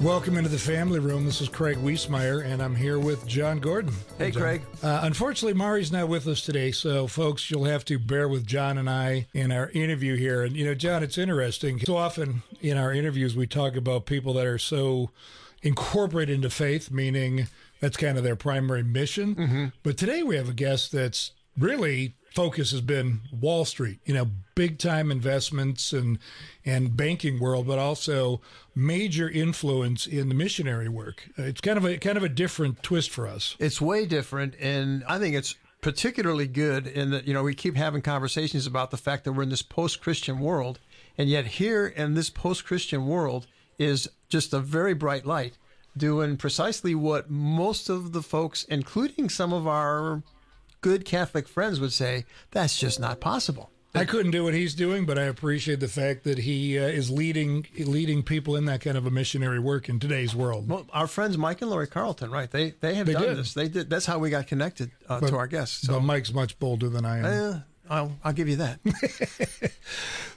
Welcome into the family room. This is Craig Wiesmeyer, and I'm here with John Gordon. Hey, John. Craig. Uh, unfortunately, Mari's not with us today, so folks, you'll have to bear with John and I in our interview here. And you know, John, it's interesting. So often in our interviews, we talk about people that are so incorporated into faith, meaning that's kind of their primary mission. Mm-hmm. But today we have a guest that's really focus has been Wall Street, you know, big time investments and and banking world, but also major influence in the missionary work. Uh, It's kind of a kind of a different twist for us. It's way different, and I think it's particularly good in that you know we keep having conversations about the fact that we're in this post-Christian world, and yet here in this post-Christian world is just a very bright light, doing precisely what most of the folks, including some of our good Catholic friends, would say that's just not possible. I couldn't do what he's doing, but I appreciate the fact that he uh, is leading leading people in that kind of a missionary work in today's world. Well, our friends Mike and Lori Carlton, right? They they have They done did. this. They did. That's how we got connected uh, But- to our guests. So So Mike's much bolder than I am. uh, I'll I'll give you that.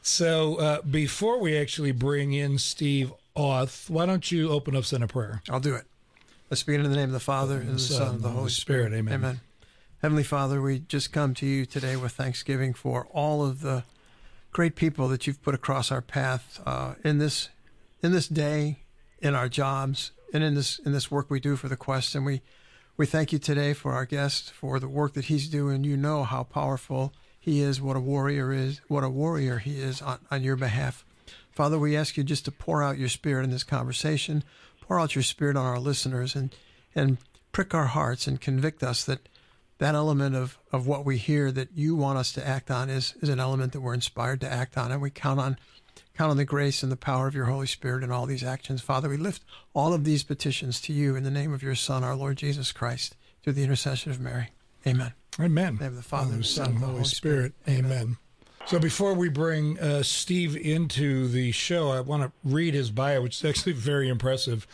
So uh, before we actually bring in Steve Auth, why don't you open us in a prayer? I'll do it. Let's begin in the name of the Father and the Son and the Holy Spirit. Amen. Amen. Heavenly Father, we just come to you today with thanksgiving for all of the great people that you've put across our path uh, in this in this day, in our jobs, and in this in this work we do for the quest. And we we thank you today for our guest for the work that he's doing. You know how powerful he is, what a warrior is, what a warrior he is on, on your behalf. Father, we ask you just to pour out your spirit in this conversation, pour out your spirit on our listeners and and prick our hearts and convict us that that element of, of what we hear that you want us to act on is, is an element that we're inspired to act on. And we count on count on the grace and the power of your Holy Spirit in all these actions. Father, we lift all of these petitions to you in the name of your Son, our Lord Jesus Christ, through the intercession of Mary. Amen. Amen. In the name of the Father, and the Son, and the Holy Spirit. Amen. So before we bring uh, Steve into the show, I want to read his bio, which is actually very impressive.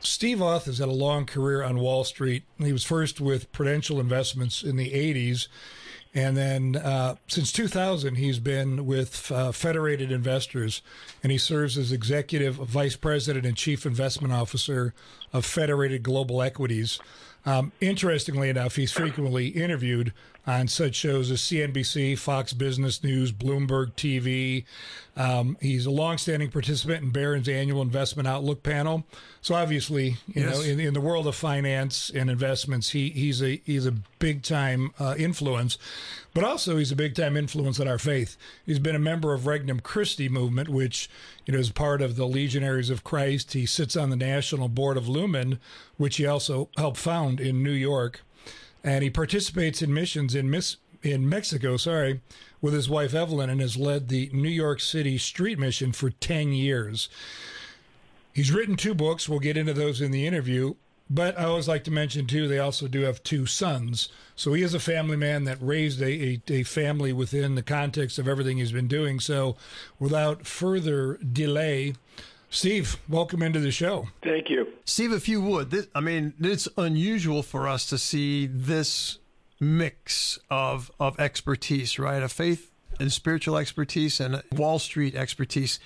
Steve Auth has had a long career on Wall Street. He was first with Prudential Investments in the 80s. And then uh, since 2000, he's been with uh, Federated Investors, and he serves as executive vice president and chief investment officer of Federated Global Equities. Um, interestingly enough, he's frequently interviewed on such shows as CNBC, Fox Business News, Bloomberg TV. Um, he's a longstanding participant in Barron's annual investment outlook panel. So obviously, you Yes. know, in, in the world of finance and investments, he he's a he's a big time uh, influence, but also he's a big time influence on our faith. He's been a member of Regnum Christi movement, which you know is part of the Legionaries of Christ. He sits on the national board of Lumen, which he also helped found in New York, and he participates in missions in Miss in Mexico. Sorry. With his wife Evelyn, and has led the New York City Street Mission for 10 years. He's written two books. We'll get into those in the interview. But I always like to mention, too, they also do have two sons. So he is a family man that raised a, a, a family within the context of everything he's been doing. So without further delay, Steve, welcome into the show. Thank you. Steve, if you would, this, I mean, it's unusual for us to see this mix of of expertise, right? A faith and spiritual expertise and Wall Street expertise.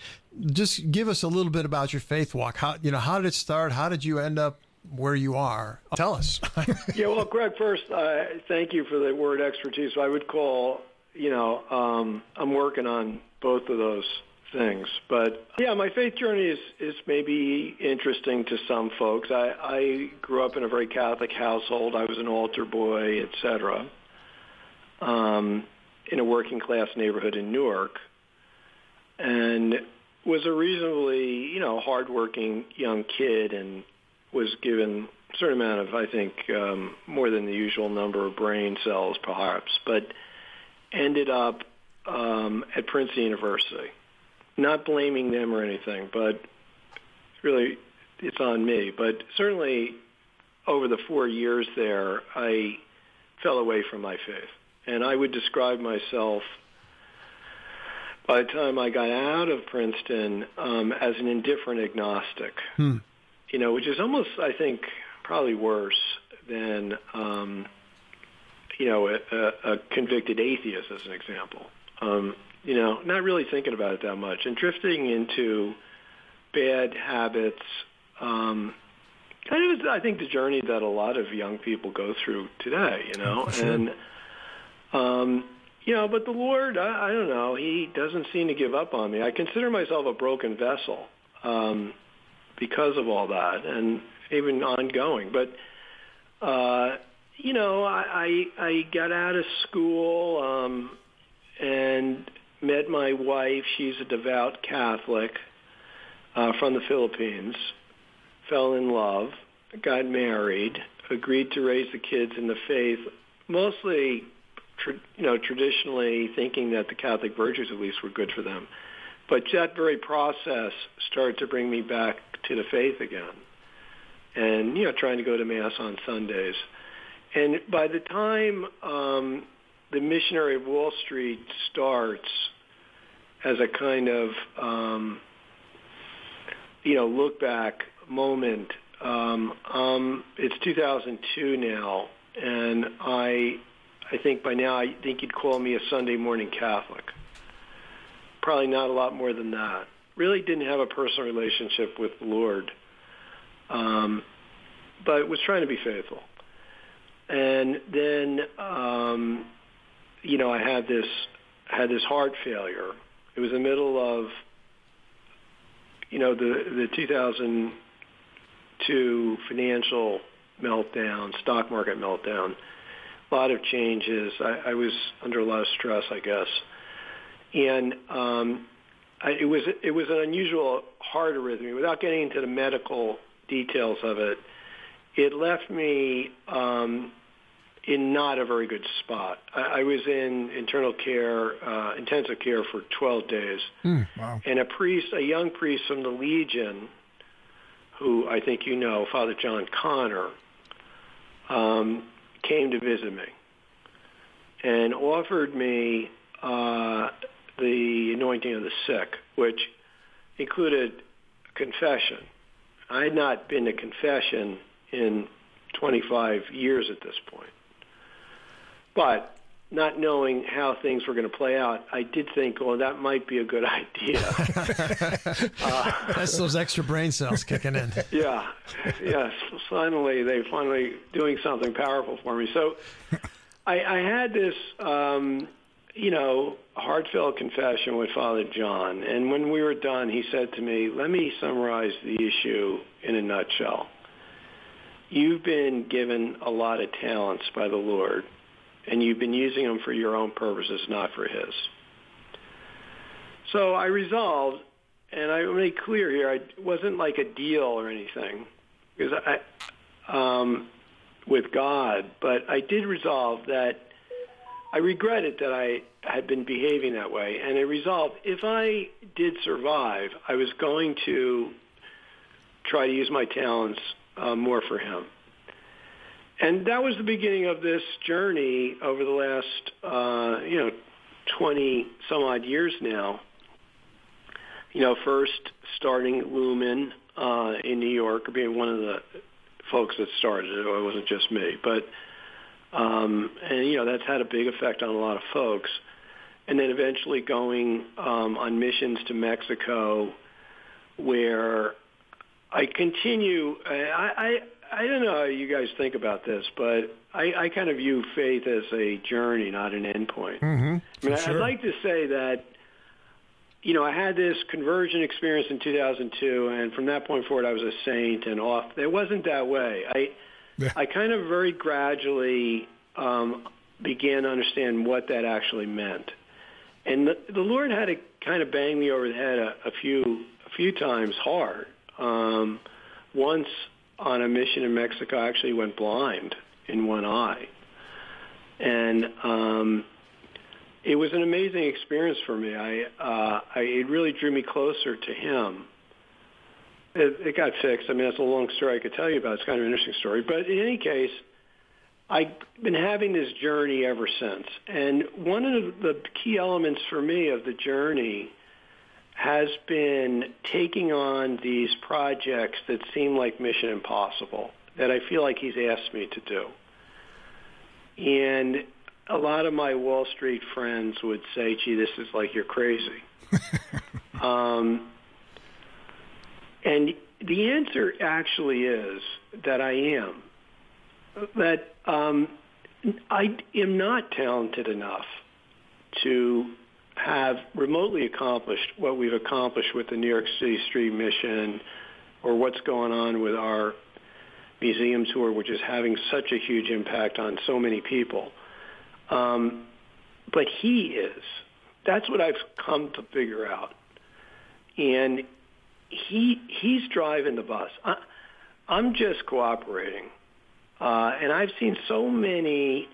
Just give us a little bit about your faith walk. How you know how did it start? How did you end up where you are? Tell us. Yeah, well, Greg, first, uh, thank you for the word expertise. I would call, you know, um, I'm working on both of those things. But yeah, my faith journey is, is maybe interesting to some folks. I, I grew up in a very Catholic household. I was an altar boy, etc. um, in a working class neighborhood in Newark. And was a reasonably, you know, hardworking young kid and was given a certain amount of, I think, um, more than the usual number of brain cells, perhaps, but ended up um, at Princeton University. Not blaming them or anything, but really it's on me. But certainly over the four years there, I fell away from my faith. And I would describe myself by the time I got out of Princeton um, as an indifferent agnostic. Hmm. You know, which is almost, I think, probably worse than, um, you know, a, a, a convicted atheist, as an example. Um, you know, not really thinking about it that much and drifting into bad habits. Um, kind of, is I think, the journey that a lot of young people go through today. You know, Sure. and um, you know, but the Lord, I, I don't know, He doesn't seem to give up on me. I consider myself a broken vessel um, because of all that, and even ongoing. But uh, you know, I, I I got out of school um, and met my wife. She's a devout Catholic uh, from the Philippines. Fell in love, got married, agreed to raise the kids in the faith, mostly, tr- you know, traditionally thinking that the Catholic virtues at least were good for them. But that very process started to bring me back to the faith again, and you know, trying to go to mass on Sundays. And by the time um, the Missionary of Wall Street starts as a kind of um, you know look back moment, um, um, it's 2002 now, and I I think by now I think you'd call me a Sunday morning Catholic. Probably not a lot more than that. Really didn't have a personal relationship with the Lord, um, but was trying to be faithful. And then, um, you know, I had this had this heart failure. It was the middle of, you know, the the 2002 financial meltdown, stock market meltdown. A lot of changes. I, I was under a lot of stress, I guess, and um, I, it was it was an unusual heart arrhythmia. Without getting into the medical details of it, it left me um, in not a very good spot. I, I was in internal care, uh, intensive care for 12 days, Wow. and a priest, a young priest from the Legion, who I think you know, Father John Connor, um, came to visit me and offered me uh, the anointing of the sick, which included confession. I had not been to confession in 25 years at this point. But not knowing how things were going to play out, I did think, well, that might be a good idea. That's those extra brain cells kicking in. yeah, yes. Finally, they finally doing something powerful for me. So I, I had this, um, you know, heartfelt confession with Father John, and when we were done, he said to me, "Let me summarize the issue in a nutshell. You've been given a lot of talents by the Lord." And you've been using them for your own purposes, not for His. So I resolved, and I made clear here, I, wasn't like a deal or anything, because I, um, with God, but I did resolve that I regretted that I had been behaving that way, and I resolved if I did survive, I was going to try to use my talents uh, more for Him. And that was the beginning of this journey over the last, uh, you know, 20 some odd years now. You know, first starting Lumen uh, in New York, being one of the folks that started it. It wasn't just me, but um, and you know that's had a big effect on a lot of folks. And then eventually going um, on missions to Mexico, where I continue. I, I I don't know how you guys think about this, but I, I kind of view faith as a journey, not an endpoint. Mm-hmm. I mean, sure. I'd like to say that, you know, I had this conversion experience in 2002, and from that point forward, I was a saint and off. It wasn't that way. I, Yeah. I kind of very gradually um, began to understand what that actually meant, and the, the Lord had to kind of bang me over the head a, a few a few times hard. Um, once on a mission in Mexico, I actually went blind in one eye, and um, it was an amazing experience for me. I, uh, I it really drew me closer to Him. it, it got fixed. I mean, that's a long story I could tell you about. It's kind of an interesting story. But in any case, I've been having this journey ever since. And one of the key elements for me of the journey has been taking on these projects that seem like mission impossible, that I feel like he's asked me to do. And a lot of my Wall Street friends would say, gee, this is like you're crazy. um, and the answer actually is that I am. That um, I am not talented enough to have remotely accomplished what we've accomplished with the New York City Street Mission or what's going on with our museum tour, which is having such a huge impact on so many people. Um, but he is. That's what I've come to figure out. And he he's driving the bus. I, I'm just cooperating. Uh, and I've seen so many.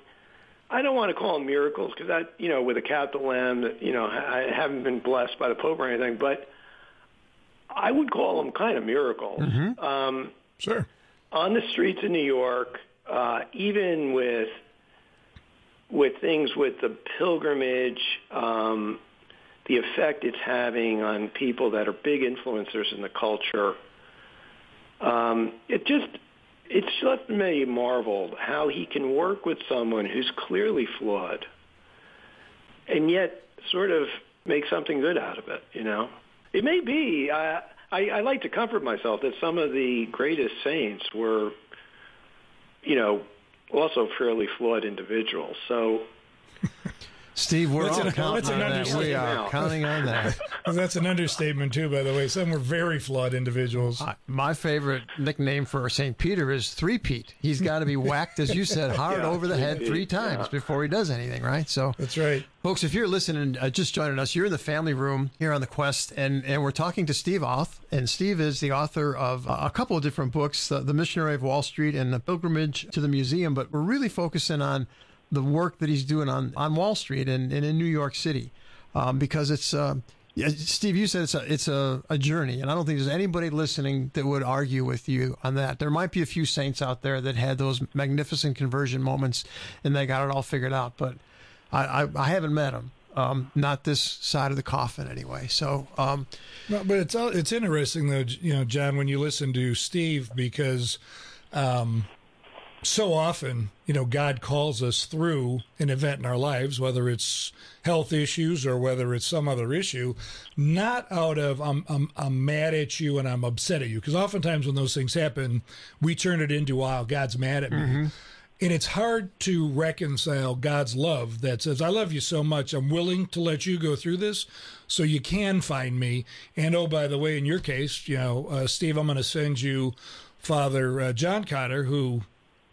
I don't want to call them miracles because that, you know, with a capital M, that you know, I haven't been blessed by the Pope or anything, but I would call them kind of miracles. Mm-hmm. Um, sure. On the streets of New York, uh, even with with things with the pilgrimage, um, the effect it's having on people that are big influencers in the culture. Um, it just it's just me marveled how he can work with someone who's clearly flawed and yet sort of make something good out of it, you know? It may be, I, I, I like to comfort myself that some of the greatest saints were, you know, also fairly flawed individuals. So Steve, we're all an, counting on that. We are counting on that. that's an understatement too, by the way. Some were very flawed individuals. Uh, my favorite nickname for St. Peter is Three Pete. He's got to be whacked, as you said, hard yeah, over the head three times yeah. before he does anything, right? So that's right, folks. If you're listening, uh, just joining us, you're in the family room here on the Quest, and and we're talking to Steve Auth, and Steve is the author of uh, a couple of different books, uh, The Missionary of Wall Street and The Pilgrimage to the Museum. But we're really focusing on the work that he's doing on, on Wall Street and, and in New York City, um, because it's uh, Steve. You said it's a it's a, a journey, and I don't think there's anybody listening that would argue with you on that. There might be a few saints out there that had those magnificent conversion moments, and they got it all figured out, but I I, I haven't met them. Um, not this side of the coffin anyway. So, um, no, but it's it's interesting though, you know, John, when you listen to Steve because. Um, so often, you know, God calls us through an event in our lives, whether it's health issues or whether it's some other issue, not out of I'm I'm, I'm mad at you and I'm upset at you, because oftentimes when those things happen, we turn it into wow, God's mad at me. Mm-hmm. And it's hard to reconcile God's love that says, I love you so much. I'm willing to let you go through this so you can find me. And oh, by the way, in your case, you know, uh, Steve, I'm going to send you Father uh, John Cotter, who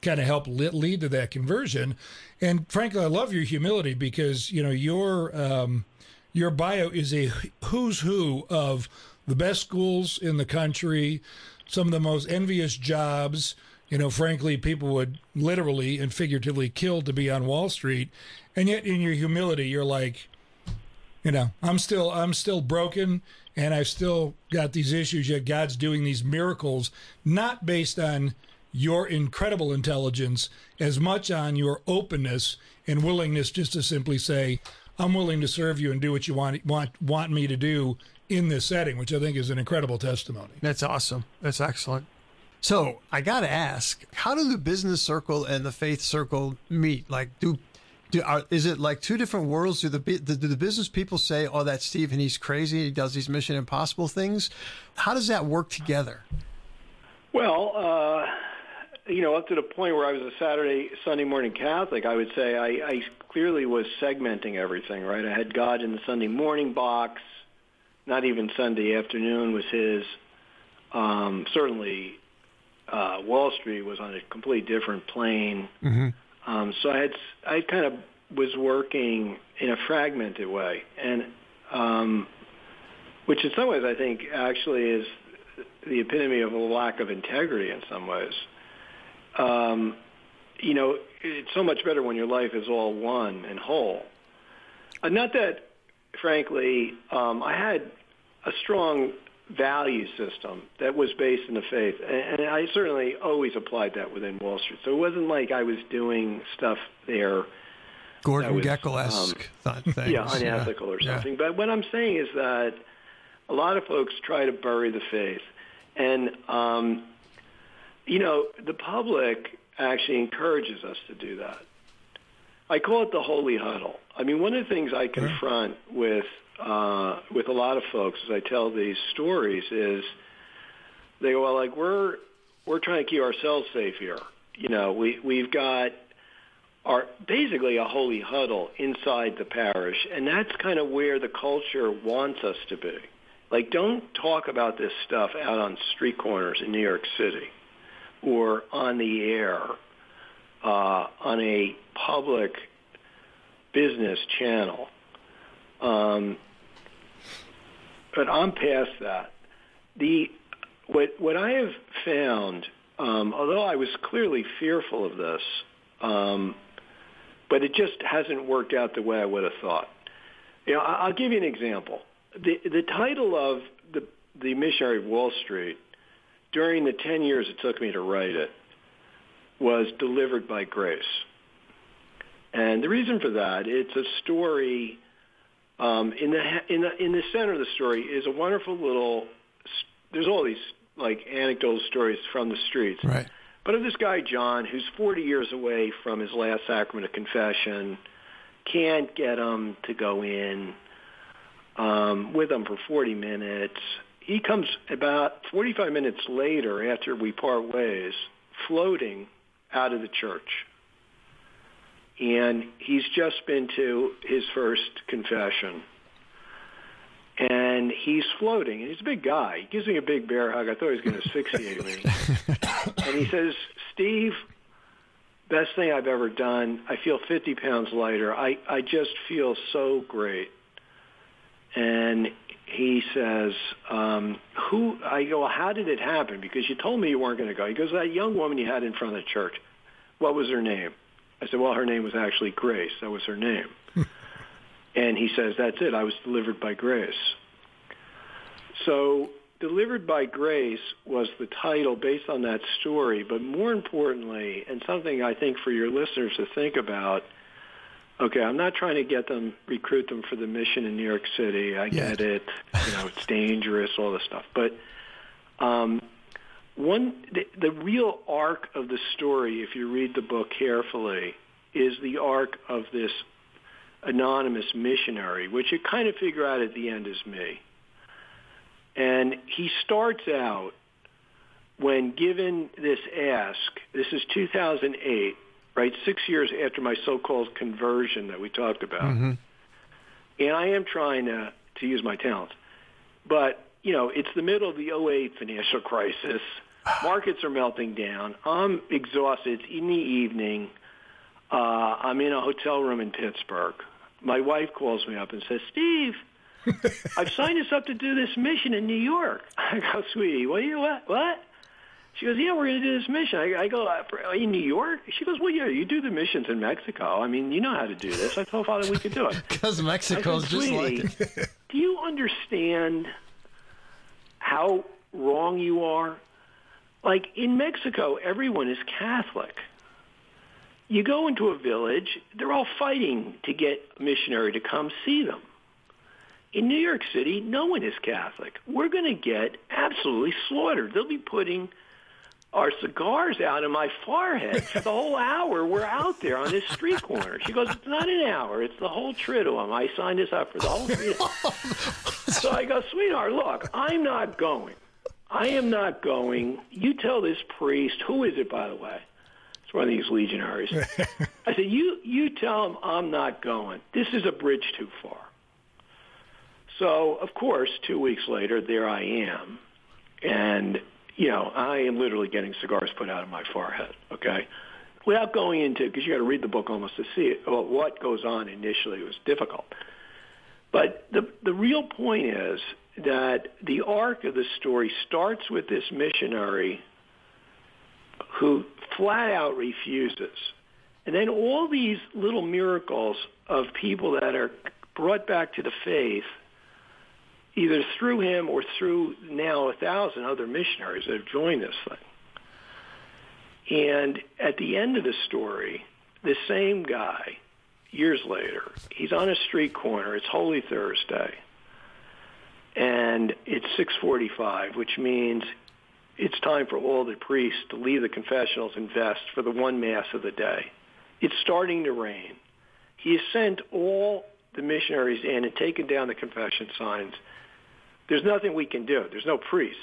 kind of help lead to that conversion. And frankly, I love your humility because you know your um, your bio is a who's who of the best schools in the country, some of the most envious jobs. You know, frankly, people would literally and figuratively kill to be on Wall Street, and yet in your humility, you're like, you know, I'm still I'm still broken, and I've still got these issues. Yet God's doing these miracles, not based on your incredible intelligence as much on your openness and willingness just to simply say, I'm willing to serve you and do what you want want want me to do in this setting, which I think is an incredible testimony. That's awesome. That's excellent. So I got to ask, how do the business circle and the faith circle meet? Like, do do are, is it like two different worlds? Do the do the business people say, "Oh, that's Steve and he's crazy. He does these Mission Impossible things"? How does that work together? Well, uh, you know, up to the point where I was a Saturday, Sunday morning Catholic, I would say I, I clearly was segmenting everything, right? I had God in the Sunday morning box. Not even Sunday afternoon was his. Um, certainly, uh, Wall Street was on a completely different plane. Mm-hmm. Um, so I had, I kind of was working in a fragmented way, and um, which in some ways I think actually is the epitome of a lack of integrity in some ways um, you know, it's so much better when your life is all one and whole. Uh, not that, frankly, um, I had a strong value system that was based in the faith. And, and I certainly always applied that within Wall Street. So it wasn't like I was doing stuff there. Gordon Gekko-esque um, things. Yeah, unethical yeah. or something. Yeah. But what I'm saying is that a lot of folks try to bury the faith. And, um, you know, the public actually encourages us to do that. I call it the holy huddle. I mean, one of the things I confront with uh, with a lot of folks as I tell these stories is they go, well, like we're we're trying to keep ourselves safe here. You know, we we've got our basically a holy huddle inside the parish, and that's kind of where the culture wants us to be. Like, don't talk about this stuff out on street corners in New York City or on the air uh, on a public business channel. Um, but I'm past that. The what what I have found, um, although I was clearly fearful of this, um, but it just hasn't worked out the way I would have thought. You know, I'll give you an example. The the title of the the missionary of Wall Street during the ten years it took me to write it was delivered by grace. And the reason for that, it's a story um, in the in the in the center of the story is a wonderful little. There's all these like anecdotal stories from the streets, right? But of this guy John, who's 40 years away from his last sacrament of confession, can't get him to go in um, with him for 40 minutes. He comes about 45 minutes later after we part ways, floating out of the church and he's just been to his first confession. And he's floating, and he's a big guy. He gives me a big bear hug. I thought he was going to asphyxiate me. and he says, Steve, best thing I've ever done. I feel 50 pounds lighter. I, I just feel so great. And he says, um, "Who?" I go, well, "How did it happen?" Because you told me you weren't going to go. He goes, "That young woman you had in front of the church. What was her name?" I said, well, her name was actually Grace. That was her name. and he says, that's it. I was delivered by grace. So Delivered by Grace was the title based on that story, but more importantly, and something I think for your listeners to think about, okay, I'm not trying to get them, recruit them for the mission in New York City. I get it. You know, it's dangerous, all this stuff. But um, one the, the real arc of the story, if you read the book carefully, is the arc of this anonymous missionary, which you kind of figure out at the end is me. And he starts out when given this ask, this is 2008, right, six years after my so-called conversion that we talked about. Mm-hmm. And I am trying to, to use my talents. But, you know, it's the middle of the 08 financial crisis. Markets are melting down. I'm exhausted. It's in the evening. Uh, I'm in a hotel room in Pittsburgh. My wife calls me up and says, Steve, I've signed us up to do this mission in New York. I go, sweetie, what? You, what? What? She goes, yeah, we're going to do this mission. I, I go, uh, in New York? She goes, well, yeah, you do the missions in Mexico. I mean, you know how to do this. I told Father we could do it. Because Mexico's just like it. do you understand how wrong you are? Like in Mexico, everyone is Catholic. You go into a village, they're all fighting to get a missionary to come see them. In New York City, no one is Catholic. We're going to get absolutely slaughtered. They'll be putting our cigars out of my forehead for the whole hour we're out there on this street corner. She goes, it's not an hour. It's the whole triduum. I signed this up for the whole triduum. so I go, sweetheart, look, I'm not going. I am not going. You tell this priest, who is it, by the way? It's one of these legionaries. I said, you, you tell him I'm not going. This is a bridge too far. So, of course, two weeks later, there I am. And, you know, I am literally getting cigars put out of my forehead, okay? Without going into, because you got to read the book almost to see it, well, what goes on initially it was difficult. But the, the real point is that the arc of the story starts with this missionary who flat out refuses. And then all these little miracles of people that are brought back to the faith, either through him or through now a thousand other missionaries that have joined this thing. And at the end of the story, the same guy, years later, he's on a street corner. It's Holy Thursday, and it's 6:45, which means it's time for all the priests to leave the confessionals and vest for the one mass of the day. It's starting to rain. He has sent all the missionaries in and taken down the confession signs. There's nothing we can do. There's no priests.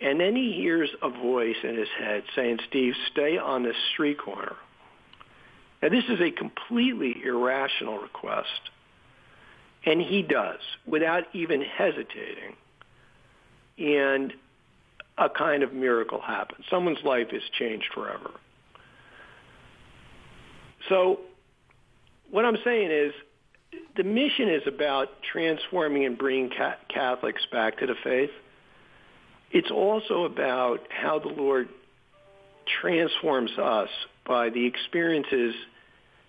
And then he hears a voice in his head saying, Steve, stay on this street corner. Now, this is a completely irrational request. And he does, without even hesitating. And a kind of miracle happens. Someone's life is changed forever. So what I'm saying is the mission is about transforming and bringing Catholics back to the faith. It's also about how the Lord transforms us by the experiences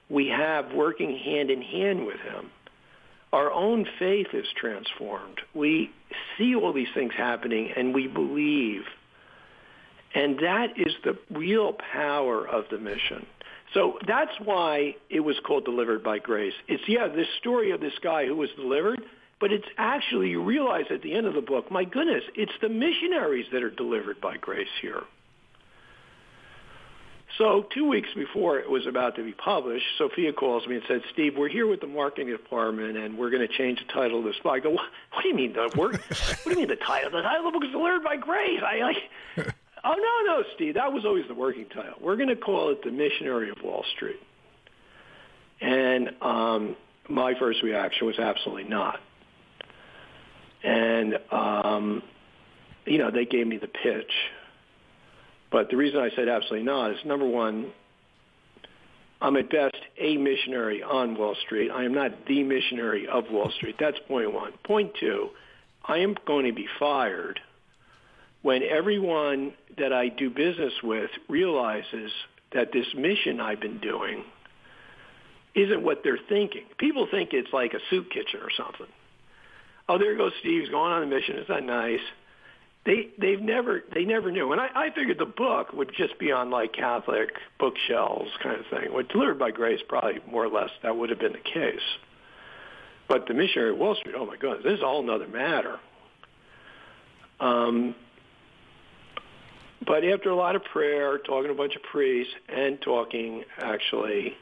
we have working hand in hand with him. Our own faith is transformed. We see all these things happening and we believe. And that is the real power of the mission. So that's why it was called Delivered by Grace. It's, yeah, this story of this guy who was delivered, but it's actually, you realize at the end of the book, my goodness, it's the missionaries that are delivered by grace here. So two weeks before it was about to be published, Sophia calls me and said, Steve, we're here with the marketing department and we're going to change the title of this book. I go, what, what do you mean the word? what do you mean the title? The title of the book is Delivered by Grace. I like, Oh, no, no, Steve. That was always the working title. We're going to call it The Missionary of Wall Street. And um, my first reaction was absolutely not. And, um, you know, they gave me the pitch. But the reason I said absolutely not is, number one, I'm at best a missionary on Wall Street. I am not the missionary of Wall Street. That's point one. Point two, I am going to be fired when everyone that I do business with realizes that this mission I've been doing isn't what they're thinking. People think it's like a soup kitchen or something. Oh, there goes Steve's going on a mission. Isn't that nice? They they've never they never knew. And I, I figured the book would just be on like Catholic bookshelves kind of thing. What delivered by grace probably more or less that would have been the case. But the missionary at Wall Street, oh my goodness, this is all another matter. Um, but after a lot of prayer, talking to a bunch of priests, and talking actually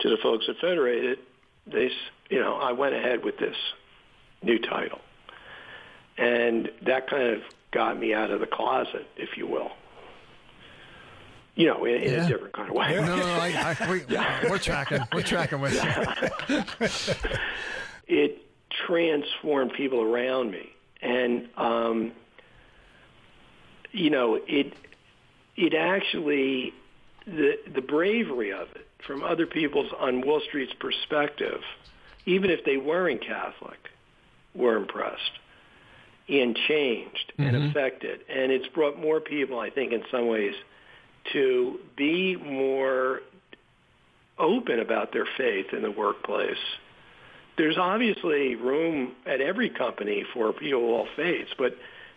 to the folks at Federated, they, you know, I went ahead with this new title, and that kind of got me out of the closet, if you will. You know, in, in Yeah. a different kind of way. No, no, no I, I, we, we're tracking. We're tracking with you. it transformed people around me, and um, you know, it it actually the the bravery of it from other people's on Wall Street's perspective, even if they weren't Catholic, were impressed and changed and mm-hmm. affected, and it's brought more people, I think, in some ways, to be more open about their faith in the workplace. There's obviously room at every company for people of all faiths, but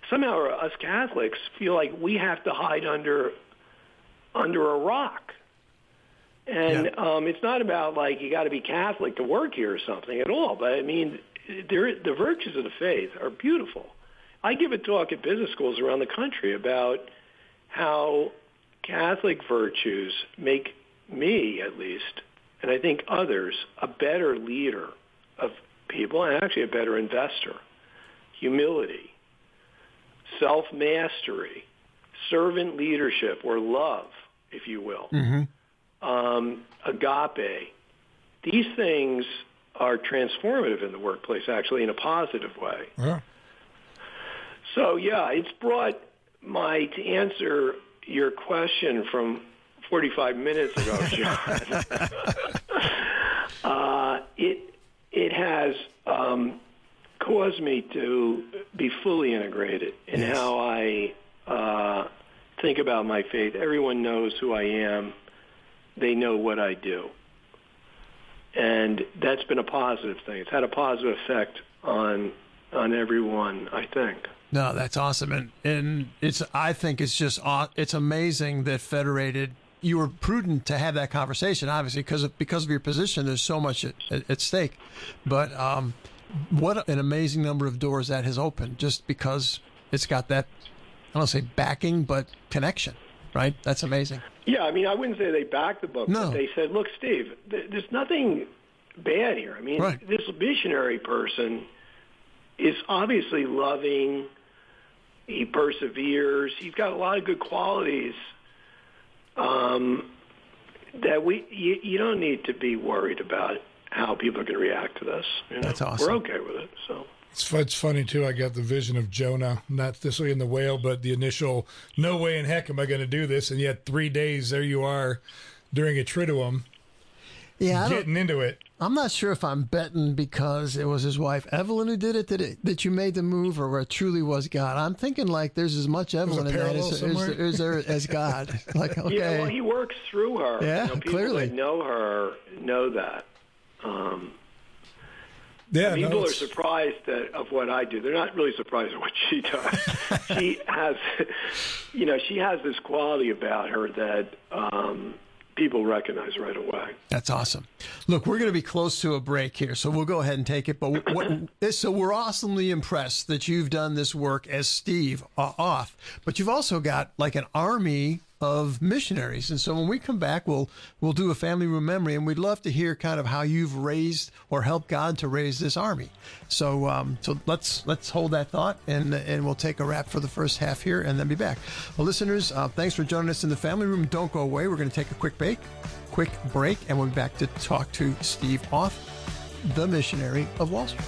somehow us Catholics feel like we have to hide under under a rock. And Yeah. um, it's not about like you got to be Catholic to work here or something at all. But I mean, there, the virtues of the faith are beautiful. I give a talk at business schools around the country about how Catholic virtues make me, at least, and I think others, a better leader of people and actually a better investor. Humility, self-mastery, servant leadership or love, if you will, um, agape. These things are transformative in the workplace, actually, in a positive way. Yeah. So yeah, it's brought my to answer your question from 45 minutes ago, John. uh, it it has um, caused me to be fully integrated in how I uh, think about my faith. Everyone knows who I am. They know what I do. And that's been a positive thing. It's had a positive effect on on everyone. I think. No, that's awesome, and and it's I think it's just it's amazing that Federated. You were prudent to have that conversation, obviously, because of, because of your position. There's so much at, at stake, but um, what an amazing number of doors that has opened just because it's got that I don't say backing, but connection. Right? That's amazing. Yeah, I mean, I wouldn't say they backed the book, no. but they said, "Look, Steve, th- there's nothing bad here. I mean, right. this missionary person is obviously loving." He perseveres. He's got a lot of good qualities um, that we you, you, don't need to be worried about how people are going to react to this. You know? That's awesome. We're okay with it. So. It's, it's funny too. I got the vision of Jonah, not this way in the whale, but the initial "No way in heck am I going to do this," and yet three days there you are during a triduum, yeah, getting into it. I'm not sure if I'm betting because it was his wife Evelyn who did it that it, that you made the move, or it truly was God. I'm thinking like there's as much Evelyn in that as, as, as, there as God. like okay, yeah, well, he works through her. Yeah, you know, people clearly that know her know that. Um, yeah, people no, are surprised at, of what I do. They're not really surprised at what she does. she has, you know, she has this quality about her that. Um, people recognize right away. That's awesome. Look, we're going to be close to a break here, so we'll go ahead and take it. But what, so we're awesomely impressed that you've done this work as Steve uh, Auth, but you've also got like an army of missionaries. And so when we come back, we'll we'll do a family room memory, and we'd love to hear kind of how you've raised or helped God to raise this army. So um, so let's let's hold that thought, and and we'll take a wrap for the first half here, and then be back. Well, listeners, uh, thanks for joining us in the family room. Don't go away. We're going to take a quick break, quick break, and we'll be back to talk to Steve Auth, the missionary of Wall Street.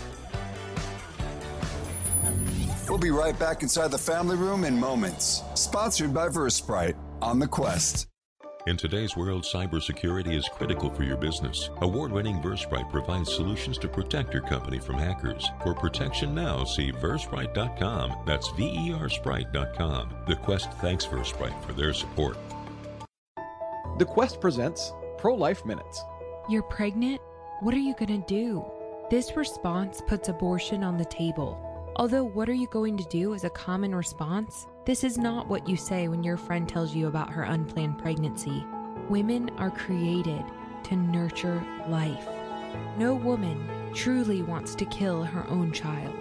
We'll be right back inside the family room in moments. Sponsored by Versprite on the quest. In today's world, cybersecurity is critical for your business. Award winning Versprite provides solutions to protect your company from hackers. For protection now, see Versprite.com. That's V E R Sprite.com. The Quest thanks Versprite for their support. The Quest presents Pro Life Minutes. You're pregnant? What are you going to do? This response puts abortion on the table. Although, what are you going to do is a common response, this is not what you say when your friend tells you about her unplanned pregnancy. Women are created to nurture life. No woman truly wants to kill her own child.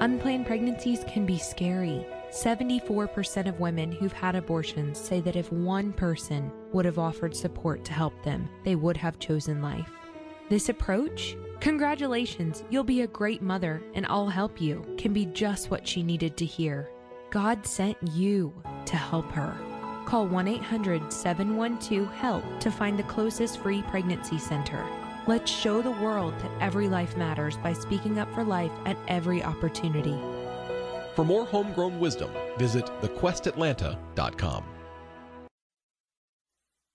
Unplanned pregnancies can be scary. 74% of women who've had abortions say that if one person would have offered support to help them, they would have chosen life. This approach, congratulations, you'll be a great mother and I'll help you, can be just what she needed to hear. God sent you to help her. Call 1 800 712 HELP to find the closest free pregnancy center. Let's show the world that every life matters by speaking up for life at every opportunity. For more homegrown wisdom, visit thequestatlanta.com.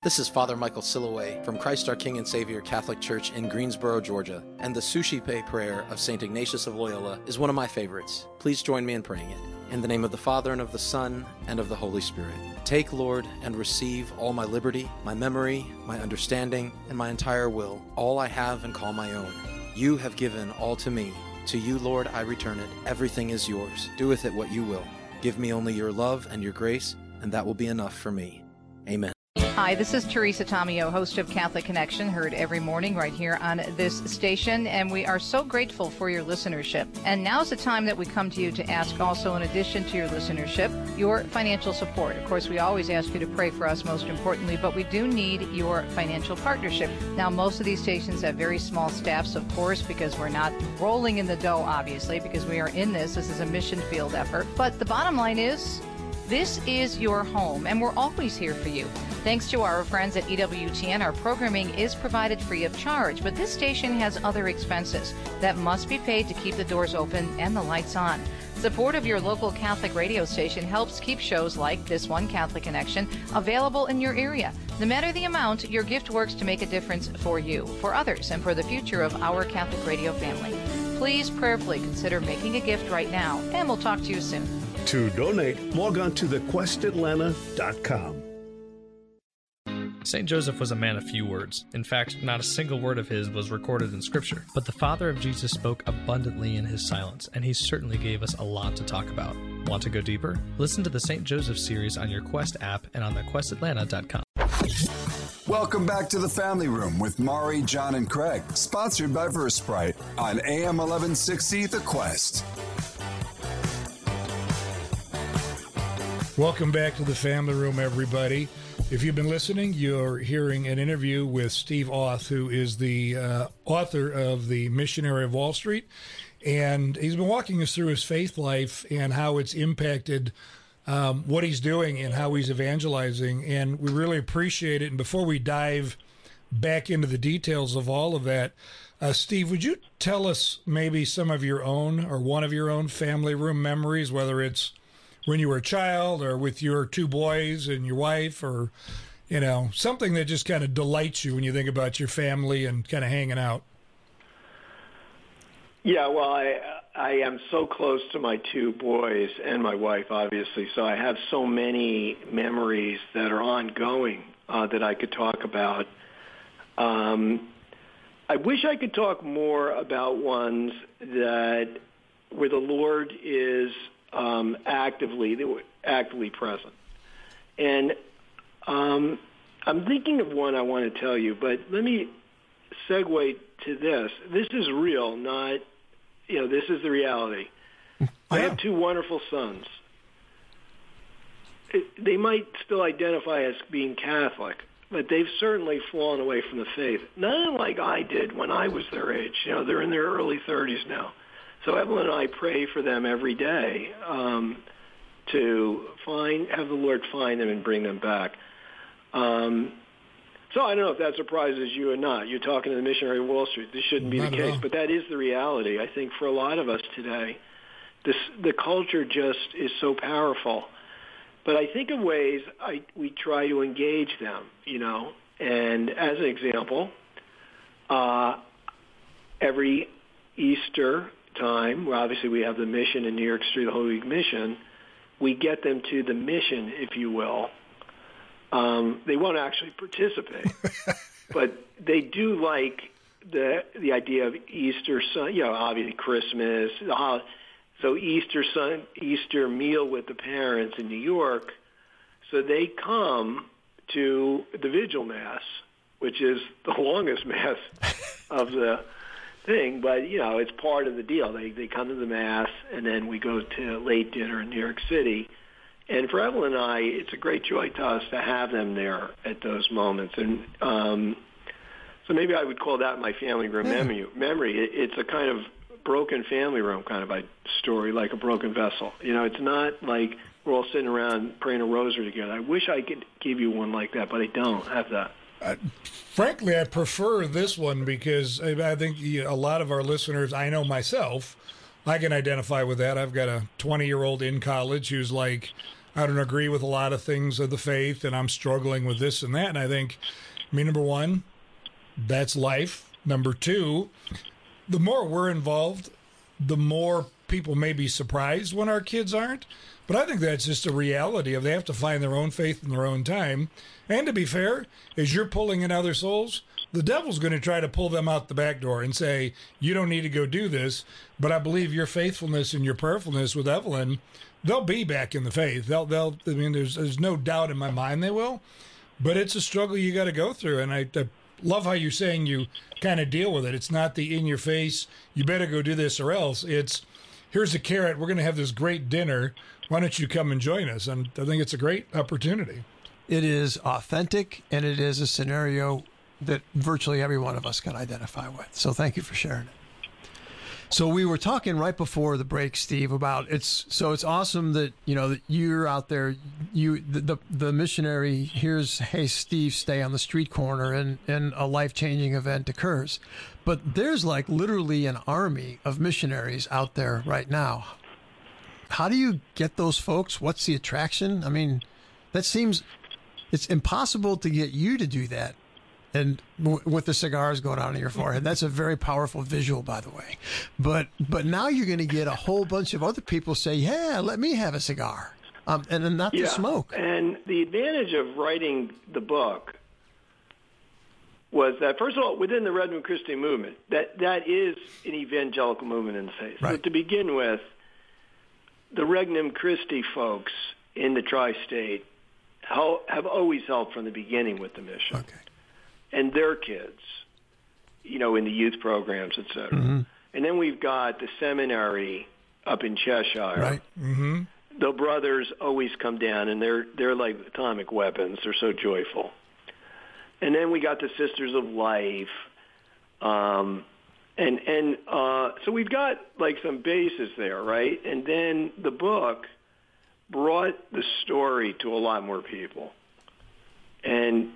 This is Father Michael Silloway from Christ our King and Savior Catholic Church in Greensboro, Georgia, and the Suscipe prayer of St. Ignatius of Loyola is one of my favorites. Please join me in praying it. In the name of the Father, and of the Son, and of the Holy Spirit. Take, Lord, and receive all my liberty, my memory, my understanding, and my entire will, all I have and call my own. You have given all to me. To you, Lord, I return it. Everything is yours. Do with it what you will. Give me only your love and your grace, and that will be enough for me. Amen. Hi, this is Teresa Tomeo, host of Catholic Connection, heard every morning right here on this station, and we are so grateful for your listenership. And now's the time that we come to you to ask also, in addition to your listenership, your financial support. Of course, we always ask you to pray for us, most importantly, but we do need your financial partnership. Now, most of these stations have very small staffs, of course, because we're not rolling in the dough, obviously, because we are in this. This is a mission field effort. But the bottom line is, this is your home, and we're always here for you. Thanks to our friends at EWTN, our programming is provided free of charge, but this station has other expenses that must be paid to keep the doors open and the lights on. Support of your local Catholic radio station helps keep shows like this one, Catholic Connection, available in your area. No matter the amount, your gift works to make a difference for you, for others, and for the future of our Catholic radio family. Please prayerfully consider making a gift right now, and we'll talk to you soon. To donate, log on to thequestatlanta.com. St. Joseph was a man of few words. In fact, not a single word of his was recorded in Scripture. But the father of Jesus spoke abundantly in his silence, and he certainly gave us a lot to talk about. Want to go deeper? Listen to the St. Joseph series on your Quest app and on thequestatlanta.com. Welcome back to the Family Room with Mari, John, and Craig, sponsored by Versprite on AM 1160 The Quest. Welcome back to the Family Room, everybody. If you've been listening, you're hearing an interview with Steve Auth, who is the uh, author of The Missionary of Wall Street. And he's been walking us through his faith life and how it's impacted um, what he's doing and how he's evangelizing. And we really appreciate it. And before we dive back into the details of all of that, uh, Steve, would you tell us maybe some of your own or one of your own family room memories, whether it's when you were a child or with your two boys and your wife or you know something that just kind of delights you when you think about your family and kind of hanging out? Yeah well i i am so close to my two boys and my wife obviously so i have so many memories that are ongoing uh, that i could talk about. Um, i wish i could talk more about ones that where the lord is um, actively they were actively present. And um, I'm thinking of one I want to tell you, but let me segue to this. This is real, not you know. This is the reality. Yeah. I have two wonderful sons. It, they might still identify as being Catholic, but they've certainly fallen away from the faith. Not like I did when I was their age. You know, they're in their early 30s now. So Evelyn and I pray for them every day um, to find, have the Lord find them and bring them back. Um, so I don't know if that surprises you or not. You're talking to the missionary Wall Street. This shouldn't be Not the case, but that is the reality. I think for a lot of us today, this the culture just is so powerful. But I think of ways I, we try to engage them, you know. And as an example, uh, every Easter time, where obviously we have the mission in New York Street, the Holy Week mission, we get them to the mission, if you will. Um, they won't actually participate, but they do like the the idea of Easter, Sun, you know, obviously Christmas, the hol- so Easter Sun, Easter meal with the parents in New York. So they come to the Vigil Mass, which is the longest mass of the thing, but you know, it's part of the deal. They they come to the mass and then we go to late dinner in New York City. And for Evelyn and I, it's a great joy to us to have them there at those moments. And um, so maybe I would call that my family room memory. Memory. It, it's a kind of broken family room kind of a story, like a broken vessel. You know, it's not like we're all sitting around praying a rosary together. I wish I could give you one like that, but I don't have that. Frankly i prefer this one because i, I think a lot of our listeners i know myself i can identify with that. I've got a 20 year old in college who's like i don't agree with a lot of things of the faith and i'm struggling with this and that. And i think I mean number one that's life. Number two the more we're involved, the more people may be surprised when our kids aren't. But I think that's just a reality of they have to find their own faith in their own time. And to be fair, as you're pulling in other souls, the devil's going to try to pull them out the back door and say, you don't need to go do this. But I believe your faithfulness and your prayerfulness with Evelyn, they'll be back in the faith. They'll, they'll, I mean, there's, there's no doubt in my mind they will. But it's a struggle you got to go through. And I, I love how you're saying you kind of deal with it. It's not the in your face, you better go do this or else. It's here's a carrot. We're going to have this great dinner. Why don't you come and join us? And I think it's a great opportunity. It is authentic and it is a scenario that virtually every one of us can identify with. So thank you for sharing it. So we were talking right before the break, Steve, about it's so it's awesome that you know that you're out there. You the the, the missionary hears, "Hey, Steve, stay on the street corner," and and a life changing event occurs. But there's like literally an army of missionaries out there right now. How do you get those folks? What's the attraction? I mean, that seems it's impossible to get you to do that and w- with the cigars going on in your forehead that's a very powerful visual by the way but but now you're going to get a whole bunch of other people say yeah let me have a cigar um, and then not to smoke And the advantage of writing the book was that first of all within the Regnum Christi movement that that is an evangelical movement in the faith. Right. But to begin with, the Regnum Christi folks in the tri-state have always helped from the beginning with the mission, Okay. and their kids, you know, in the youth programs, et cetera. Mm-hmm. And then we've got the seminary up in Cheshire. Right. Mm-hmm. The brothers always come down, and they're they're like atomic weapons. They're so joyful. And then we got the Sisters of Life, um, and and uh, so we've got like some bases there, right? And then the book brought the story to a lot more people, and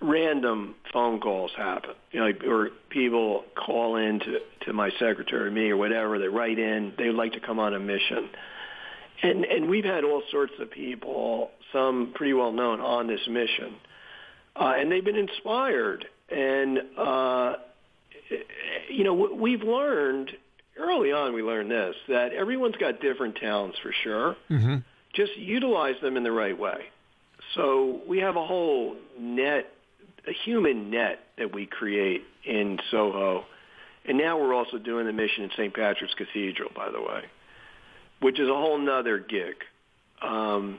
random phone calls happen. You know, like, or people call in to to my secretary, me, or whatever. They write in. They would like to come on a mission, and and we've had all sorts of people, some pretty well known, on this mission, uh, and they've been inspired. And uh, you know, we've learned early on. We learned this that everyone's got different talents for sure. Mm-hmm. Just utilize them in the right way. So we have a whole net, a human net that we create in Soho. And now we're also doing the mission in St. Patrick's Cathedral, by the way, which is a whole nother gig. Um,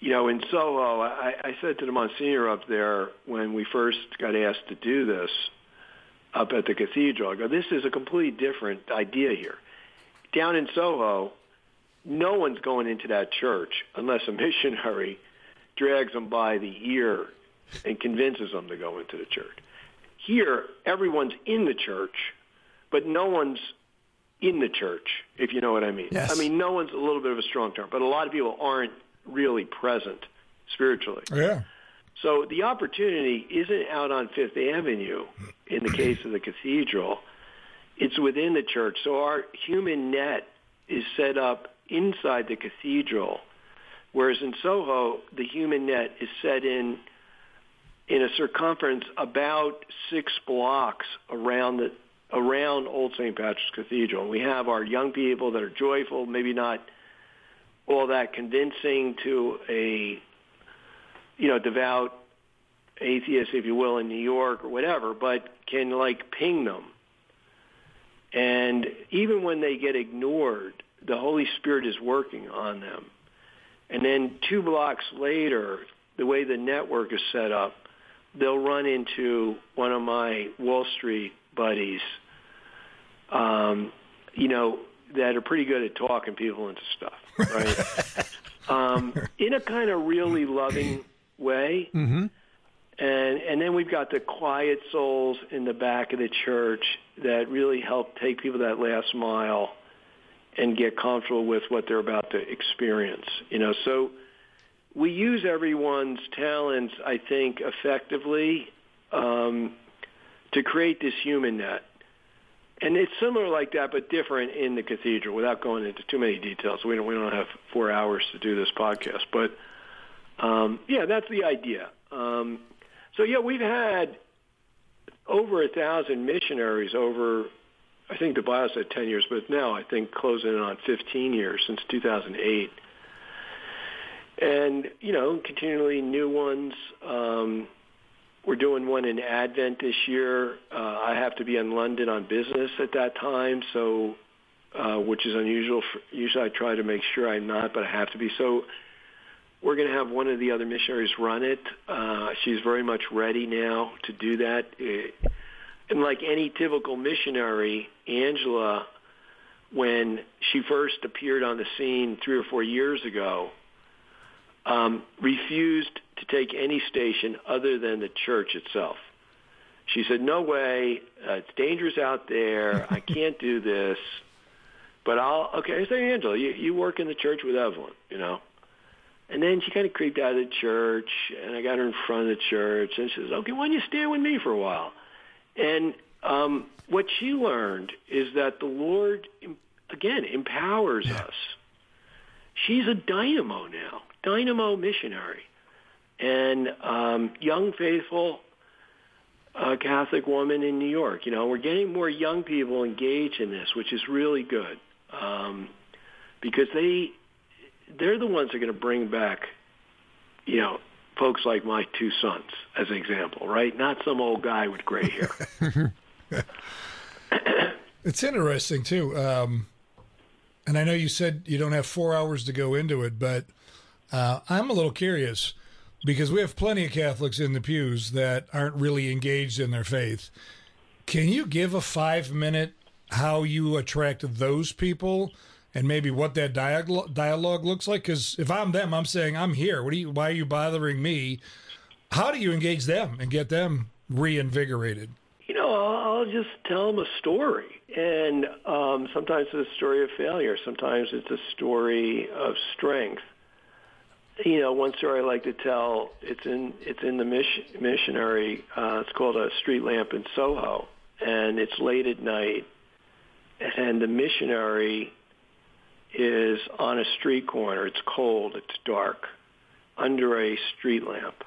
you know, in Soho, I, I said to the Monsignor up there when we first got asked to do this up at the cathedral, I go, this is a completely different idea here. Down in Soho, no one's going into that church unless a missionary drags them by the ear and convinces them to go into the church. Here, everyone's in the church, but no one's in the church, if you know what I mean. Yes. I mean, no one's a little bit of a strong term, but a lot of people aren't really present spiritually. Yeah. So the opportunity isn't out on Fifth Avenue in the case of the cathedral. It's within the church. So our human net is set up inside the cathedral, whereas in Soho, the human net is set in in a circumference about six blocks around the around Old St. Patrick's Cathedral. We have our young people that are joyful, maybe not all that convincing to a you know devout atheists, if you will, in New York or whatever, but can like ping them. And even when they get ignored, the Holy Spirit is working on them. And then two blocks later, the way the network is set up, they'll run into one of my Wall Street buddies, um, you know, that are pretty good at talking people into stuff, right? um, in a kind of really loving way. Mm-hmm. And and then we've got the quiet souls in the back of the church that really help take people that last mile and get comfortable with what they're about to experience. You know, so we use everyone's talents, I think, effectively um, to create this human net. And it's similar like that, but different in the cathedral. Without going into too many details, we don't we don't have four hours to do this podcast. But um, yeah, that's the idea. Um, so yeah, we've had over a thousand missionaries over. I think the bio said 10 years, but now I think closing in on 15 years since 2008. And, you know, continually new ones. Um, we're doing one in Advent this year. Uh, I have to be in London on business at that time, so uh, which is unusual. For, usually I try to make sure I'm not, but I have to be. So we're going to have one of the other missionaries run it. Uh, she's very much ready now to do that. Uh, and like any typical missionary, Angela, when she first appeared on the scene three or four years ago, um, refused to take any station other than the church itself. She said, "No way, uh, it's dangerous out there. I can't do this." But I'll okay. I say, Angela, you, you work in the church with Evelyn, you know. And then she kind of creeped out of the church, and I got her in front of the church, and she says, "Okay, why don't you stand with me for a while?" And um, what she learned is that the Lord, again, empowers Yeah. us. She's a dynamo now, dynamo missionary, and um, young faithful uh, Catholic woman in New York. You know, we're getting more young people engaged in this, which is really good um, because they they're the ones that are going to bring back, you know, folks like my two sons, as an example, right? Not some old guy with gray hair. it's interesting too, um, and I know you said you don't have four hours to go into it, but uh, I'm a little curious because we have plenty of Catholics in the pews that aren't really engaged in their faith. Can you give a five minute how you attract those people and maybe what that dialogue dialogue looks like? Because if I'm them, I'm saying I'm here. What do you? Why are you bothering me? How do you engage them and get them reinvigorated? You know, I'll, I'll just tell them a story, and um, sometimes it's a story of failure. Sometimes it's a story of strength you know, one story I like to tell. It's in it's in the mission, missionary. Uh, it's called a street lamp in Soho, and it's late at night, and the missionary is on a street corner. It's cold. It's dark, under a street lamp,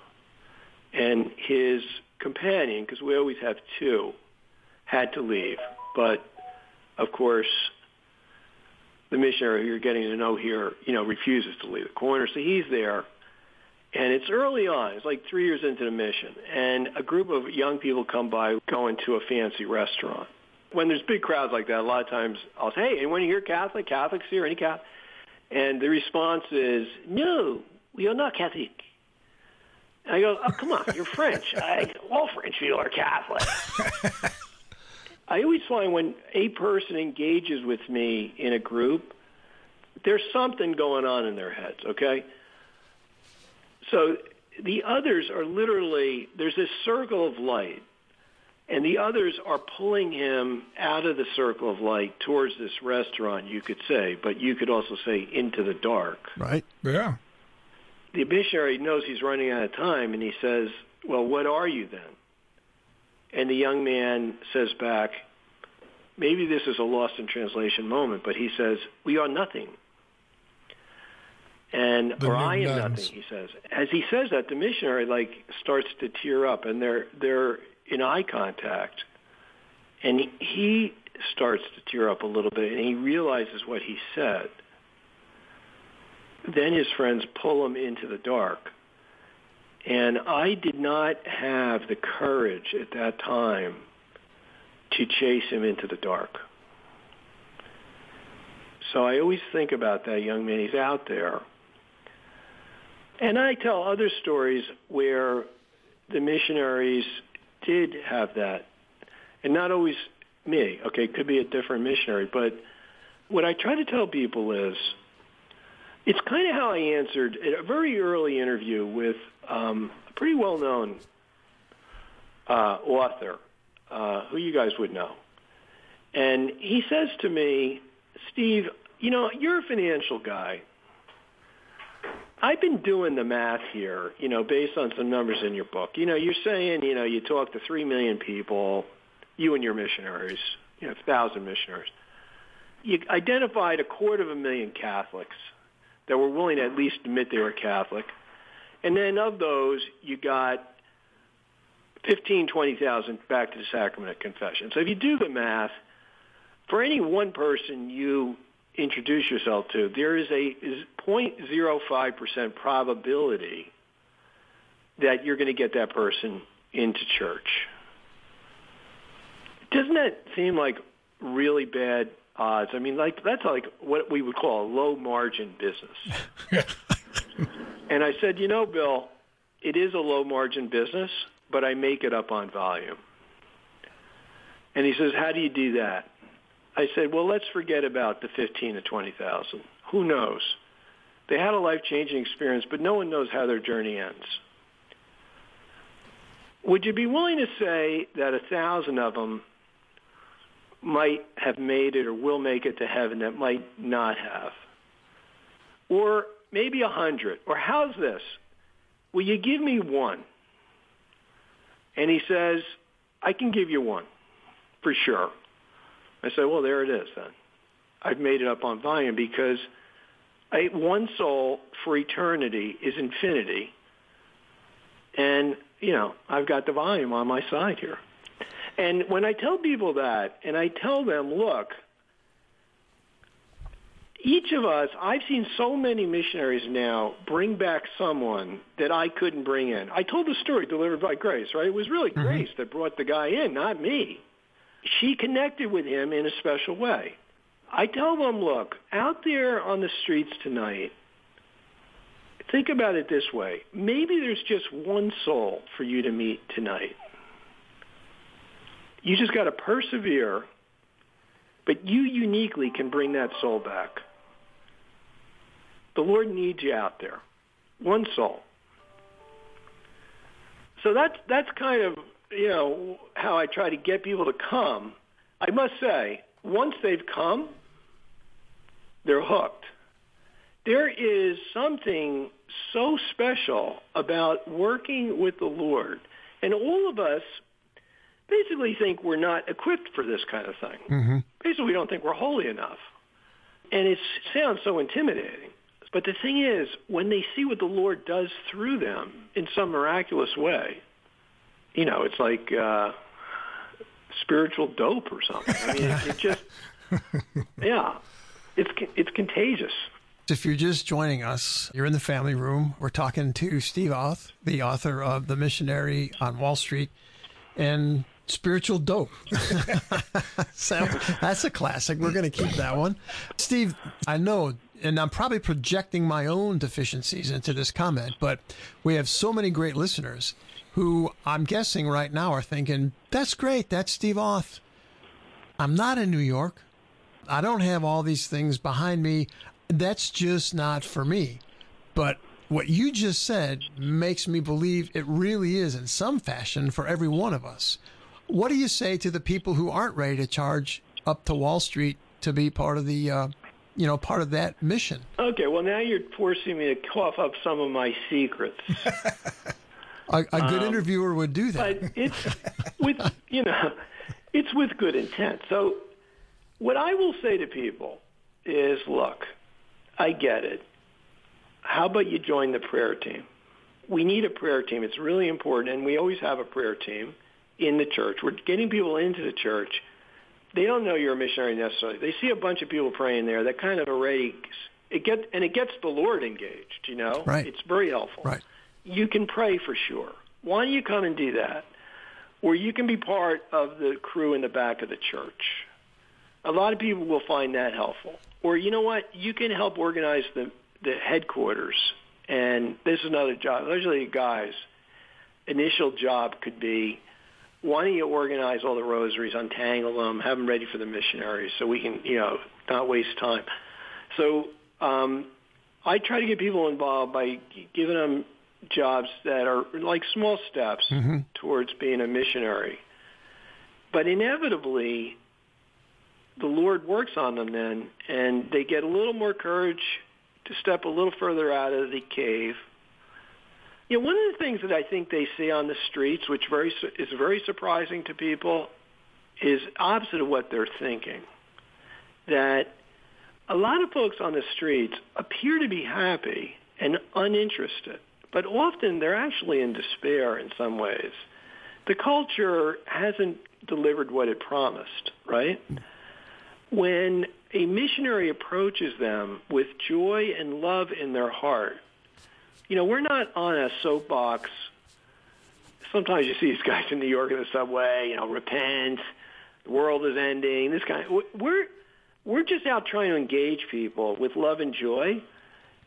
and his companion, because we always have two, had to leave, but of course the missionary you're getting to know here, you know, refuses to leave the corner. So he's there. And it's early on. It's like three years into the mission. And a group of young people come by going to a fancy restaurant. When there's big crowds like that, a lot of times I'll say, hey, anyone here Catholic? Catholics here? Any Catholic? And the response is, no, we are not Catholic. And I go, oh, come on, you're French. I, all French people are Catholic. I always find when a person engages with me in a group, there's something going on in their heads, okay? So the others are literally, there's this circle of light, and the others are pulling him out of the circle of light towards this restaurant, you could say, but you could also say into the dark. Right. Yeah. The missionary knows he's running out of time, and he says, well, what are you then? And the young man says back, maybe this is a lost in translation moment, but he says, we are nothing. And The or I am nuns. nothing, he says. As he says that, the missionary like starts to tear up, and they're they're in eye contact, and he, starts to tear up a little bit, and he realizes what he said. Then his friends pull him into the dark, and I did not have the courage at that time to chase him into the dark. So I always think about that young man. He's out there. And I tell other stories where the missionaries did have that. And not always me, okay, it could be a different missionary. But what I try to tell people is it's kind of how I answered a very early interview with um, a pretty well-known uh, author uh, who you guys would know. And he says to me, Steve, you know, you're a financial guy. I've been doing the math here, you know, based on some numbers in your book. You know, you're saying, you know, you talk to 3 million people, you and your missionaries, you know, 1,000 missionaries. You identified a quarter of a million Catholics that were willing to at least admit they were Catholic. And then of those, you got 15, 20,000 back to the sacrament of confession. So if you do the math, for any one person you introduce yourself to, there is a is 0.05% probability that you're going to get that person into church. Doesn't that seem like really bad odds? I mean, like that's like what we would call a low margin business. and I said, you know, Bill, it is a low margin business, but I make it up on volume. And he says, how do you do that? I said, well, let's forget about the 15 to 20,000. Who knows? They had a life-changing experience, but no one knows how their journey ends. Would you be willing to say that a thousand of them might have made it or will make it to heaven that might not have? Or maybe a hundred? Or how's this? Will you give me one? And he says, I can give you one, for sure. I say, well, there it is then. I've made it up on volume because I, one soul for eternity is infinity. And, you know, I've got the volume on my side here. And when I tell people that, and I tell them, look, each of us, I've seen so many missionaries now bring back someone that I couldn't bring in. I told the story delivered by Grace, right? It was really mm-hmm. Grace that brought the guy in, not me. She connected with him in a special way. I tell them, look, out there on the streets tonight, think about it this way. Maybe there's just one soul for you to meet tonight. You just got to persevere, but you uniquely can bring that soul back. The Lord needs you out there. One soul. So that's that's kind of you know how I try to get people to come. I must say, once they've come, they're hooked. There is something so special about working with the Lord. And all of us basically think we're not equipped for this kind of thing. Mm-hmm. Basically, we don't think we're holy enough. And it sounds so intimidating. But the thing is, when they see what the Lord does through them in some miraculous way, you know, it's like uh, spiritual dope or something. I mean, it, it just, yeah, it's it's contagious. If you're just joining us, you're in the family room. We're talking to Steve Auth, the author of The Missionary on Wall Street and Spiritual Dope. so that's a classic. We're going to keep that one. Steve, I know and I'm probably projecting my own deficiencies into this comment, but we have so many great listeners who I'm guessing right now are thinking, that's great. That's Steve Auth. I'm not in New York. I don't have all these things behind me. That's just not for me. But what you just said makes me believe it really is in some fashion for every one of us. What do you say to the people who aren't ready to charge up to Wall Street to be part of the uh, you know, part of that mission. Okay, well now you're forcing me to cough up some of my secrets. a, a, good um, interviewer would do that. But it's with you know, it's with good intent. So what I will say to people is, look, I get it. How about you join the prayer team? We need a prayer team. It's really important, and we always have a prayer team in the church. We're getting people into the church they don't know you're a missionary necessarily. They see a bunch of people praying there. That kind of already it get and it gets the Lord engaged. You know, right? It's very helpful. Right. You can pray for sure. Why don't you come and do that? Or you can be part of the crew in the back of the church. A lot of people will find that helpful. Or you know what? You can help organize the the headquarters. And this is another job. Usually, guys' initial job could be why don't you organize all the rosaries, untangle them, have them ready for the missionaries so we can, you know, not waste time. So um, I try to get people involved by giving them jobs that are like small steps mm-hmm. towards being a missionary. But inevitably, the Lord works on them then, and they get a little more courage to step a little further out of the cave – you know, one of the things that I think they see on the streets, which very is very surprising to people, is opposite of what they're thinking. That a lot of folks on the streets appear to be happy and uninterested, but often they're actually in despair in some ways. The culture hasn't delivered what it promised, right? When a missionary approaches them with joy and love in their heart, you know, we're not on a soapbox. Sometimes you see these guys in New York in the subway, you know, repent, the world is ending. This. Of, we're we're just out trying to engage people with love and joy.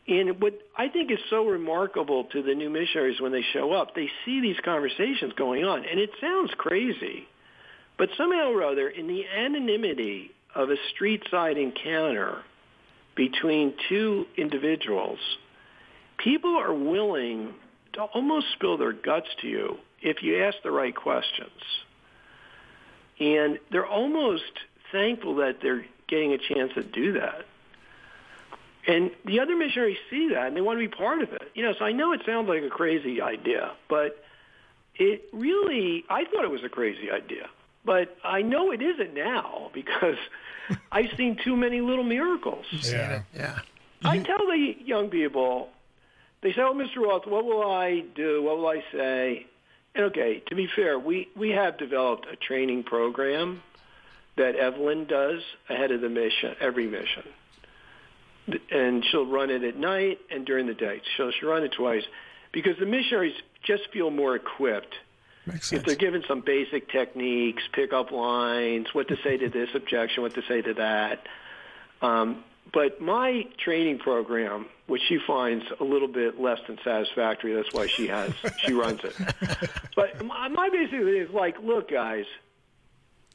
And what I think is so remarkable to the new missionaries when they show up, they see these conversations going on, and it sounds crazy, but somehow or other, in the anonymity of a street side encounter between two individuals people are willing to almost spill their guts to you if you ask the right questions. And they're almost thankful that they're getting a chance to do that. And the other missionaries see that and they want to be part of it. You know, so I know it sounds like a crazy idea, but it really, I thought it was a crazy idea. But I know it isn't now because I've seen too many little miracles. Yeah. Yeah. I tell the young people, they say, "Oh, Mr. Auth, what will I do? What will I say?" And okay, to be fair, we we have developed a training program that Evelyn does ahead of the mission, every mission. and she'll run it at night and during the day. So she'll run it twice because the missionaries just feel more equipped. Makes If they're given some basic techniques, pick up lines, what to say to this objection, what to say to that. Um, but my training program, which she finds a little bit less than satisfactory, that's why she has she runs it. But my, my basic thing is like, look, guys,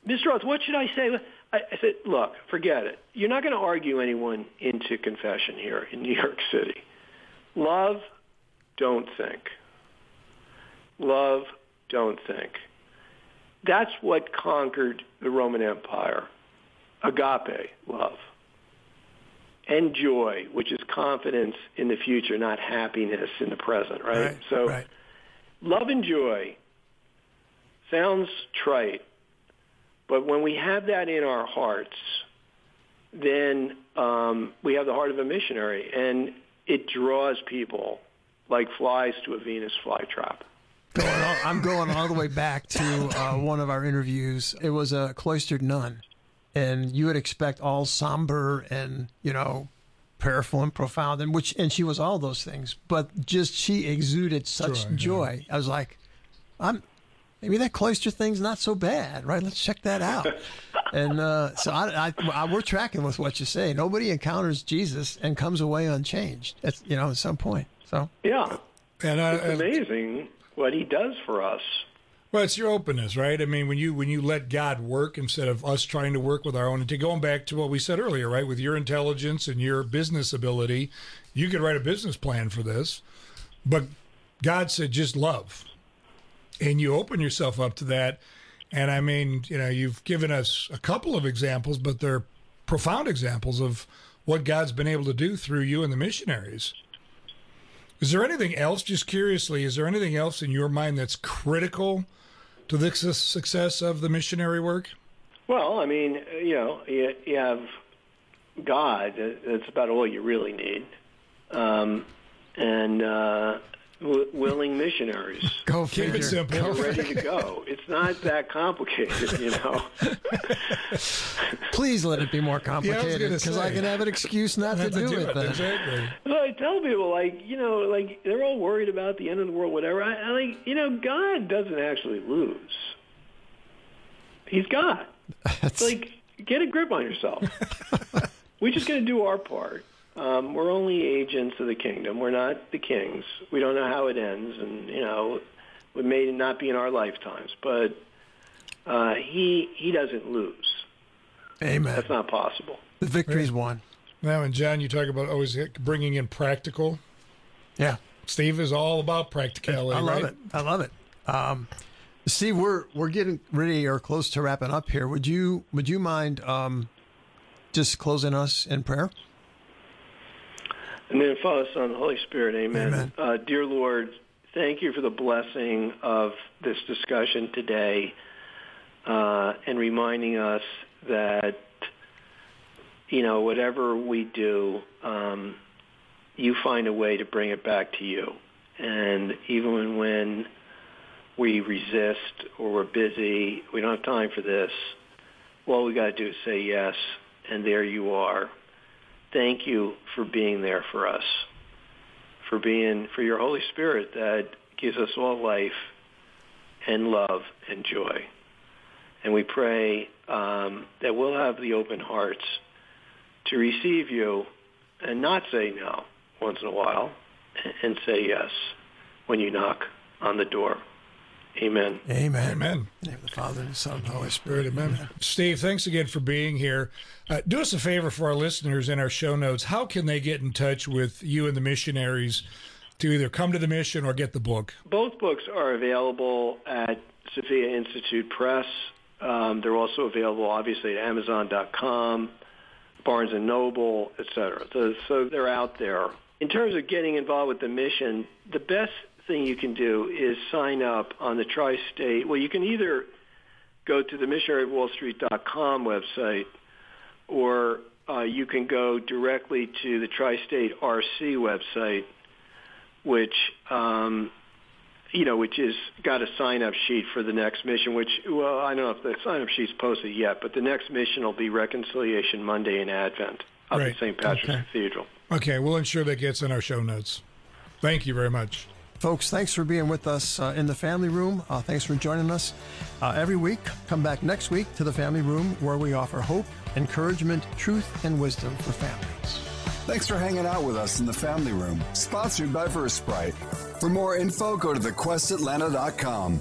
Mr. Auth, what should I say? I, I said, look, forget it. You're not going to argue anyone into confession here in New York City. Love, don't think. Love, don't think. That's what conquered the Roman Empire. Agape, love. And joy, which is confidence in the future, not happiness in the present, right? Right, so right. love and joy sounds trite, but when we have that in our hearts, then um, we have the heart of a missionary, and it draws people like flies to a Venus flytrap. Going all, I'm going all the way back to uh, one of our interviews. It was a cloistered nun, and you would expect all somber and you know prayerful and profound, and which and she was all those things, but just she exuded such Joy, joy. yeah. I was like, I'm maybe that cloister thing's not so bad, right? Let's check that out. and uh, so I, I, I, we're tracking with what you say. Nobody encounters Jesus and comes away unchanged. At you know at some point. So Yeah, And, I, it's amazing what he does for us. Well, it's your openness, right? I mean, when you when you let God work instead of us trying to work with our own. And to going back to what we said earlier, right? With your intelligence and your business ability, you could write a business plan for this. But God said, just love, and you open yourself up to that. And I mean, you know, you've given us a couple of examples, but they're profound examples of what God's been able to do through you and the missionaries. Is there anything else, just curiously, is there anything else in your mind that's critical to the success of the missionary work? Well, I mean, you know, you, you have God. That's about all you really need, um, and uh, w- willing missionaries. go Keep figure. it simple. You're ready to go. It's not that complicated, you know. Please let it be more complicated gonna because I can have an excuse not to Have do, to it. Then. Exactly. So I tell people, like, you know, like they're all worried about the end of the world, whatever. I, I like, you know, God doesn't actually lose. He's God. It's like, get a grip on yourself. we just got to do our part. Um, we're only agents of the kingdom. We're not the kings. We don't know how it ends, and you know, it may not be in our lifetimes. But uh, he he doesn't lose. Amen. That's not possible. The victory's won. Now, and John, you talk about always bringing in practical. Yeah, Steve is all about practicality. I love right? it. I love it. Um, Steve, we're we're getting ready or close to wrapping up here. Would you would you mind um, just closing us in prayer? And then Father, Son, Holy Spirit, amen. Amen. Uh, dear Lord, thank you for the blessing of this discussion today uh, and reminding us that, you know, whatever we do, um, you find a way to bring it back to you. And even when, when we resist or we're busy, we don't have time for this, all we got to do is say yes, and there you are thank you for being there for us, for being for your Holy Spirit that gives us all life and love and joy. And we pray um, that we'll have the open hearts to receive you and not say no once in a while and say yes when you knock on the door. Amen. Amen. Amen. In the name of the Father and the Son and the Holy Spirit, Spirit. amen. Steve, thanks again for being here. Uh, do us a favor for our listeners in our show notes. How can they get in touch with you and the missionaries to either come to the mission or get the book? Both books are available at Sophia Institute Press. Um, they're also available, obviously, at Amazon.com, Barnes and Noble, etc. So, so they're out there. In terms of getting involved with the mission, the best thing you can do is sign up on the Tri-State. Well, you can either go to the missionarywallstreet.com website, or uh, you can go directly to the Tri-State RC website, which um, you know, which is got a sign-up sheet for the next mission. Which, well, I don't know if the sign-up sheet's posted yet, but the next mission will be Reconciliation Monday in Advent. up Right. at St. Patrick's Okay. Cathedral. Okay, we'll ensure that gets in our show notes. Thank you very much. Folks, thanks for being with us uh, in the family room. Uh, thanks for joining us uh, every week. Come back next week to the family room where we offer hope, encouragement, truth, and wisdom for families. Thanks for hanging out with us in the family room, sponsored by Versprite. For more info, go to thequestatlanta.com.